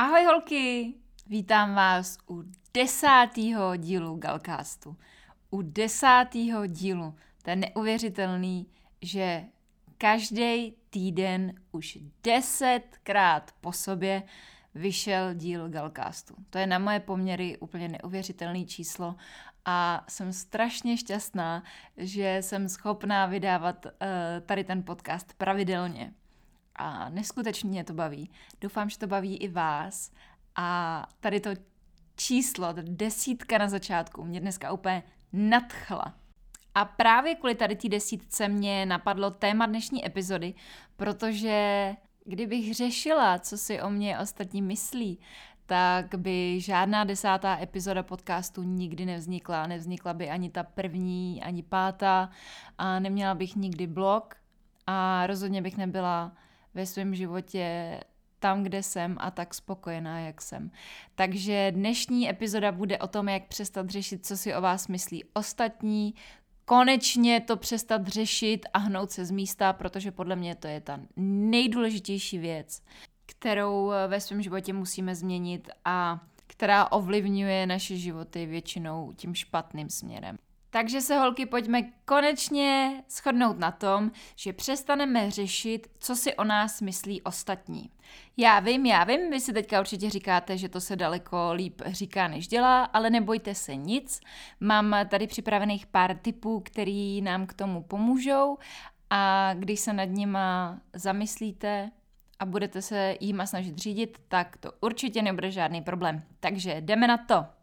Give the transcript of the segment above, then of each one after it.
Ahoj holky! Vítám vás u desátého dílu Galcastu. U desátého dílu. To je neuvěřitelný, že každý týden už desetkrát po sobě vyšel díl Galcastu. To je na moje poměry úplně neuvěřitelné číslo a jsem strašně šťastná, že jsem schopná vydávat uh, tady ten podcast pravidelně. A neskutečně mě to baví. Doufám, že to baví i vás. A tady to číslo, ta desítka na začátku, mě dneska úplně nadchla. A právě kvůli tady té desítce mě napadlo téma dnešní epizody, protože kdybych řešila, co si o mě ostatní myslí, tak by žádná desátá epizoda podcastu nikdy nevznikla. Nevznikla by ani ta první, ani pátá a neměla bych nikdy blog a rozhodně bych nebyla ve svém životě tam, kde jsem a tak spokojená, jak jsem. Takže dnešní epizoda bude o tom, jak přestat řešit, co si o vás myslí ostatní, konečně to přestat řešit a hnout se z místa, protože podle mě to je ta nejdůležitější věc, kterou ve svém životě musíme změnit a která ovlivňuje naše životy většinou tím špatným směrem. Takže se holky pojďme konečně shodnout na tom, že přestaneme řešit, co si o nás myslí ostatní. Já vím, já vím, vy si teďka určitě říkáte, že to se daleko líp říká, než dělá, ale nebojte se nic. Mám tady připravených pár tipů, který nám k tomu pomůžou a když se nad nima zamyslíte, a budete se jima snažit řídit, tak to určitě nebude žádný problém. Takže jdeme na to.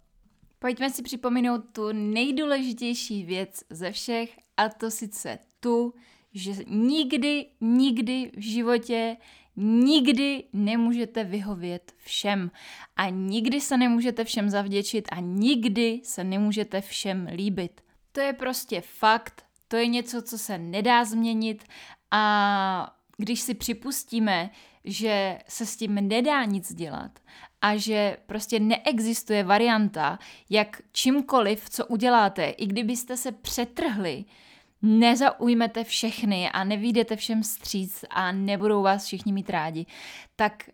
Pojďme si připomenout tu nejdůležitější věc ze všech, a to sice tu, že nikdy, nikdy v životě nikdy nemůžete vyhovět všem a nikdy se nemůžete všem zavděčit a nikdy se nemůžete všem líbit. To je prostě fakt, to je něco, co se nedá změnit a když si připustíme, že se s tím nedá nic dělat a že prostě neexistuje varianta, jak čímkoliv, co uděláte, i kdybyste se přetrhli, nezaujmete všechny a nevídete všem stříc a nebudou vás všichni mít rádi, tak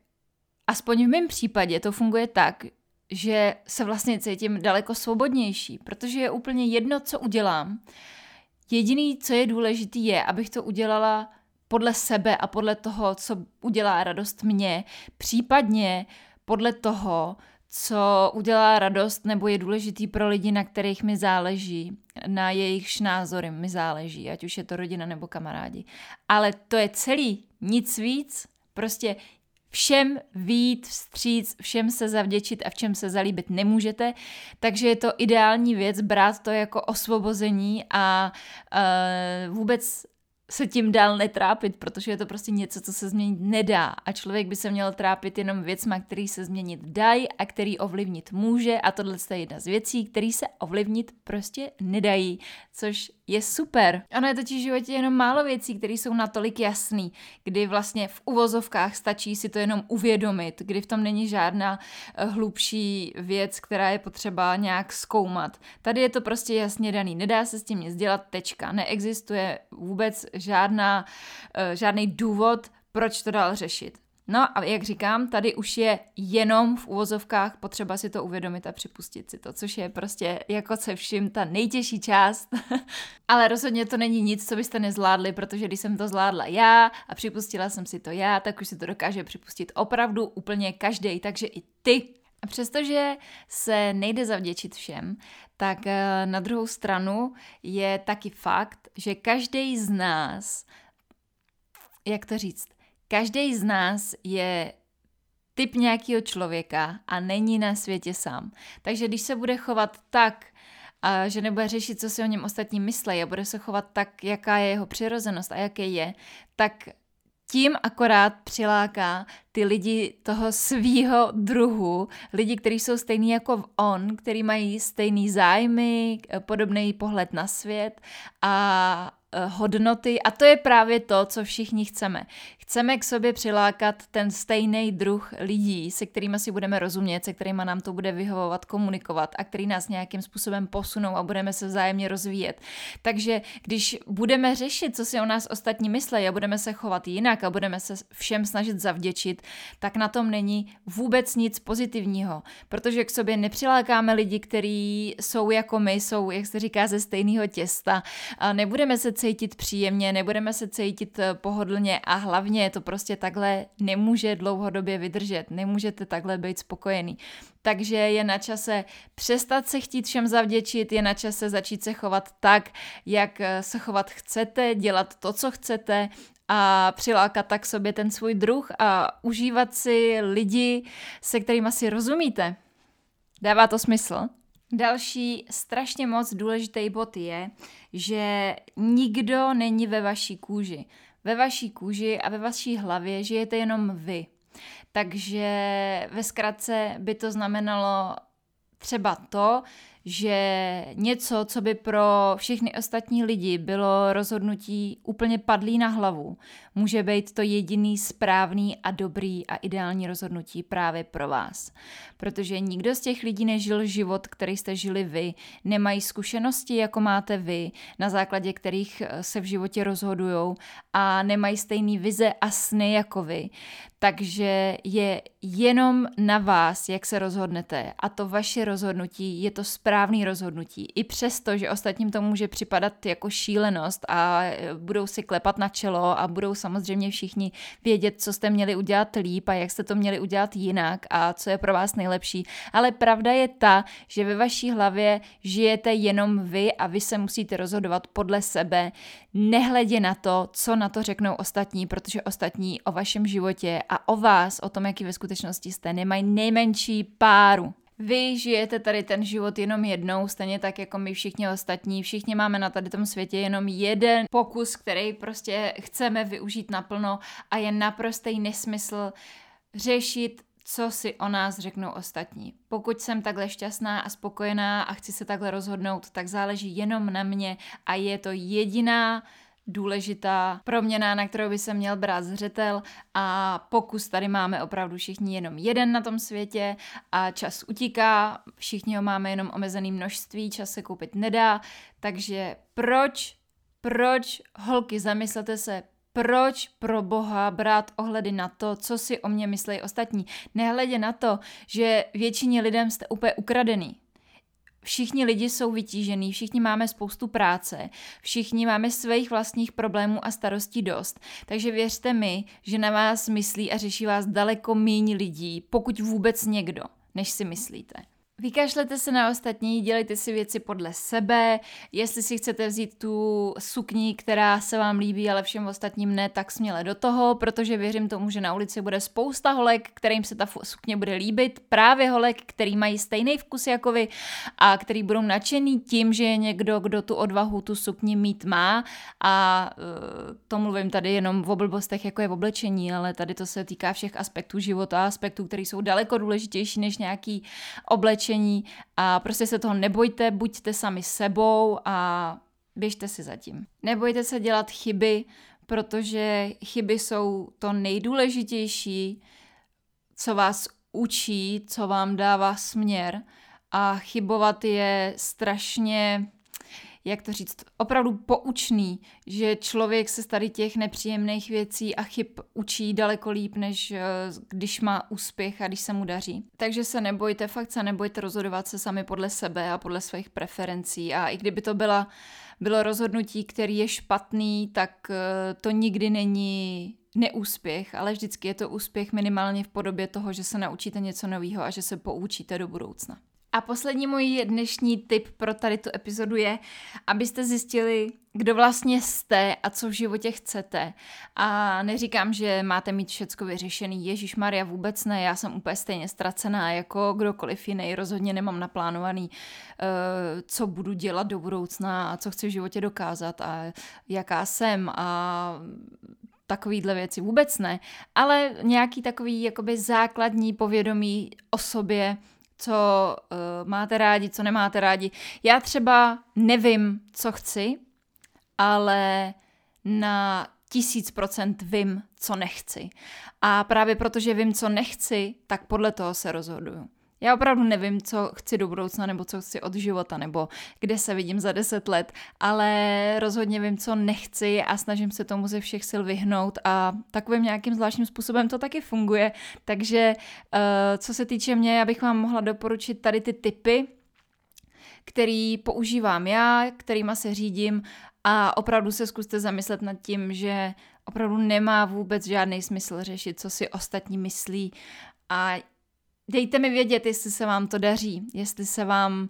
aspoň v mém případě to funguje tak, že se vlastně cítím daleko svobodnější, protože je úplně jedno, co udělám. Jediný, co je důležitý, je, abych to udělala podle sebe a podle toho, co udělá radost mě, případně podle toho, co udělá radost nebo je důležitý pro lidi, na kterých mi záleží, na jejich názory mi záleží, ať už je to rodina nebo kamarádi. Ale to je celý, nic víc, prostě všem vít vstříc, všem se zavděčit a v čem se zalíbit nemůžete, takže je to ideální věc brát to jako osvobození a uh, vůbec se tím dál netrápit, protože je to prostě něco, co se změnit nedá a člověk by se měl trápit jenom věcma, který se změnit dají a který ovlivnit může a tohle je jedna z věcí, které se ovlivnit prostě nedají, což je super. Ono je totiž v životě jenom málo věcí, které jsou natolik jasný, kdy vlastně v uvozovkách stačí si to jenom uvědomit, kdy v tom není žádná eh, hlubší věc, která je potřeba nějak zkoumat. Tady je to prostě jasně daný, nedá se s tím nic dělat, tečka. Neexistuje vůbec žádná, eh, žádný důvod, proč to dál řešit. No a jak říkám, tady už je jenom v úvozovkách potřeba si to uvědomit a připustit si to, což je prostě jako se vším ta nejtěžší část. Ale rozhodně to není nic, co byste nezvládli, protože když jsem to zvládla já a připustila jsem si to já, tak už si to dokáže připustit opravdu úplně každý, takže i ty. A přestože se nejde zavděčit všem, tak eh, na druhou stranu je taky fakt, že každý z nás, jak to říct, Každý z nás je typ nějakého člověka a není na světě sám. Takže když se bude chovat tak, a že nebude řešit, co si o něm ostatní myslí a bude se chovat tak, jaká je jeho přirozenost a jaký je, tak tím akorát přiláká ty lidi toho svýho druhu, lidi, kteří jsou stejní jako on, kteří mají stejný zájmy, podobný pohled na svět a hodnoty a to je právě to, co všichni chceme. Chceme k sobě přilákat ten stejný druh lidí, se kterými si budeme rozumět, se kterými nám to bude vyhovovat, komunikovat a který nás nějakým způsobem posunou a budeme se vzájemně rozvíjet. Takže když budeme řešit, co si o nás ostatní myslí a budeme se chovat jinak a budeme se všem snažit zavděčit, tak na tom není vůbec nic pozitivního, protože k sobě nepřilákáme lidi, kteří jsou jako my, jsou, jak se říká, ze stejného těsta a nebudeme se cítit příjemně, nebudeme se cítit eh, pohodlně a hlavně to prostě takhle nemůže dlouhodobě vydržet, nemůžete takhle být spokojený. Takže je na čase přestat se chtít všem zavděčit, je na čase začít se chovat tak, jak eh, se chovat chcete, dělat to, co chcete a přilákat tak sobě ten svůj druh a užívat si lidi, se kterými si rozumíte. Dává to smysl? Další strašně moc důležitý bod je, že nikdo není ve vaší kůži. Ve vaší kůži a ve vaší hlavě žijete jenom vy. Takže ve zkratce by to znamenalo třeba to, že něco, co by pro všechny ostatní lidi bylo rozhodnutí úplně padlý na hlavu, může být to jediný správný a dobrý a ideální rozhodnutí právě pro vás. Protože nikdo z těch lidí nežil život, který jste žili vy, nemají zkušenosti, jako máte vy, na základě kterých se v životě rozhodují a nemají stejný vize a sny jako vy. Takže je jenom na vás, jak se rozhodnete a to vaše rozhodnutí je to správné rozhodnutí. I přesto, že ostatním to může připadat jako šílenost a budou si klepat na čelo a budou samozřejmě všichni vědět, co jste měli udělat líp a jak jste to měli udělat jinak a co je pro vás nejlepší. Ale pravda je ta, že ve vaší hlavě žijete jenom vy a vy se musíte rozhodovat podle sebe, nehledě na to, co na to řeknou ostatní, protože ostatní o vašem životě a o vás, o tom, jaký ve skutečnosti jste, nemají nejmenší páru. Vy žijete tady ten život jenom jednou, stejně tak jako my všichni ostatní. Všichni máme na tady tom světě jenom jeden pokus, který prostě chceme využít naplno a je naprostý nesmysl řešit co si o nás řeknou ostatní. Pokud jsem takhle šťastná a spokojená a chci se takhle rozhodnout, tak záleží jenom na mě a je to jediná důležitá proměna, na kterou by se měl brát zřetel a pokus tady máme opravdu všichni jenom jeden na tom světě a čas utíká, všichni ho máme jenom omezený množství, čas se koupit nedá, takže proč, proč, holky, zamyslete se, proč pro boha brát ohledy na to, co si o mě myslí ostatní. Nehledě na to, že většině lidem jste úplně ukradený. Všichni lidi jsou vytížení, všichni máme spoustu práce, všichni máme svých vlastních problémů a starostí dost. Takže věřte mi, že na vás myslí a řeší vás daleko méně lidí, pokud vůbec někdo, než si myslíte. Vykašlete se na ostatní, dělejte si věci podle sebe. Jestli si chcete vzít tu sukni, která se vám líbí, ale všem ostatním ne, tak směle do toho, protože věřím tomu, že na ulici bude spousta holek, kterým se ta sukně bude líbit. Právě holek, který mají stejný vkus jako vy a který budou nadšený tím, že je někdo, kdo tu odvahu tu sukni mít má. A uh, to mluvím tady jenom v oblbostech, jako je v oblečení, ale tady to se týká všech aspektů života, aspektů, které jsou daleko důležitější než nějaký oblečení oblečení a prostě se toho nebojte, buďte sami sebou a běžte si zatím. Nebojte se dělat chyby, protože chyby jsou to nejdůležitější, co vás učí, co vám dává směr a chybovat je strašně jak to říct, opravdu poučný, že člověk se z tady těch nepříjemných věcí a chyb učí daleko líp, než eh, když má úspěch a když se mu daří. Takže se nebojte, fakt se nebojte rozhodovat se sami podle sebe a podle svých preferencí a i kdyby to byla, bylo rozhodnutí, který je špatný, tak eh, to nikdy není neúspěch, ale vždycky je to úspěch minimálně v podobě toho, že se naučíte něco nového a že se poučíte do budoucna. A poslední můj dnešní tip pro tady tu epizodu je, abyste zjistili, kdo vlastně jste a co v životě chcete. A neříkám, že máte mít všecko vyřešený. Ježíš Maria vůbec ne, já jsem úplně stejně ztracená jako kdokoliv jiný. Rozhodně nemám naplánovaný, uh, co budu dělat do budoucna a co chci v životě dokázat a jaká jsem a takovýhle věci, vůbec ne, ale nějaký takový jakoby základní povědomí o sobě, co uh, máte rádi, co nemáte rádi. Já třeba nevím, co chci, ale na tisíc procent vím, co nechci. A právě protože vím, co nechci, tak podle toho se rozhoduju. Já opravdu nevím, co chci do budoucna, nebo co chci od života, nebo kde se vidím za deset let, ale rozhodně vím, co nechci a snažím se tomu ze všech sil vyhnout a takovým nějakým zvláštním způsobem to taky funguje. Takže uh, co se týče mě, já bych vám mohla doporučit tady ty typy, který používám já, kterýma se řídím a opravdu se zkuste zamyslet nad tím, že opravdu nemá vůbec žádný smysl řešit, co si ostatní myslí a dejte mi vědět, jestli se vám to daří, jestli se vám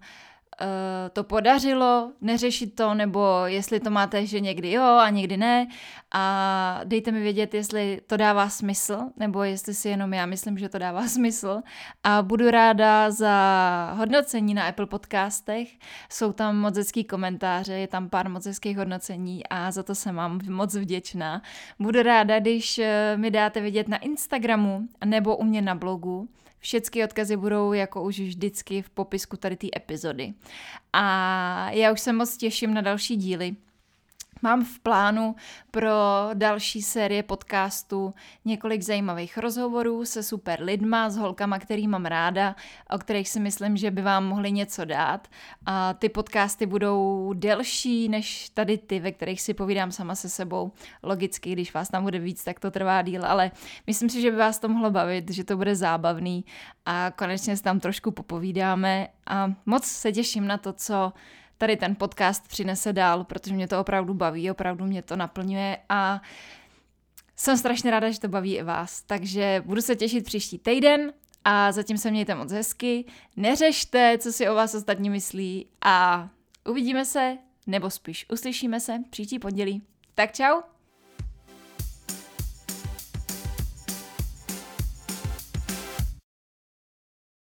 Eh, to podařilo neřešit to, nebo jestli to máte, že někdy jo a někdy ne. A dejte mi vědět, jestli to dává smysl, nebo jestli si jenom já myslím, že to dává smysl. A budu ráda za hodnocení na Apple podcastech. Jsou tam moc hezký komentáře, je tam pár moc hezkých hodnocení a za to jsem vám moc vděčná. Budu ráda, když eh, mi dáte vědět na Instagramu nebo u mě na blogu. Všechny odkazy budou jako už vždycky v popisku tady té epizody. A já už se moc těším na další díly. Mám v plánu pro další série podcastů několik zajímavých rozhovorů se super lidma, s holkama, který mám ráda, o kterých si myslím, že by vám mohli něco dát. A ty podcasty budou delší než tady ty, ve kterých si povídám sama se sebou. Logicky, když vás tam bude víc, tak to trvá díl, ale myslím si, že by vás to mohlo bavit, že to bude zábavný a konečně se tam trošku popovídáme a moc se těším na to, co tady ten podcast přinese dál, protože mě to opravdu baví, opravdu mě to naplňuje a jsem strašně ráda, že to baví i vás. Takže budu se těšit příští týden a zatím se mějte moc hezky. Neřešte, co si o vás ostatní myslí a uvidíme se, nebo spíš uslyšíme se příští pondělí. Tak čau!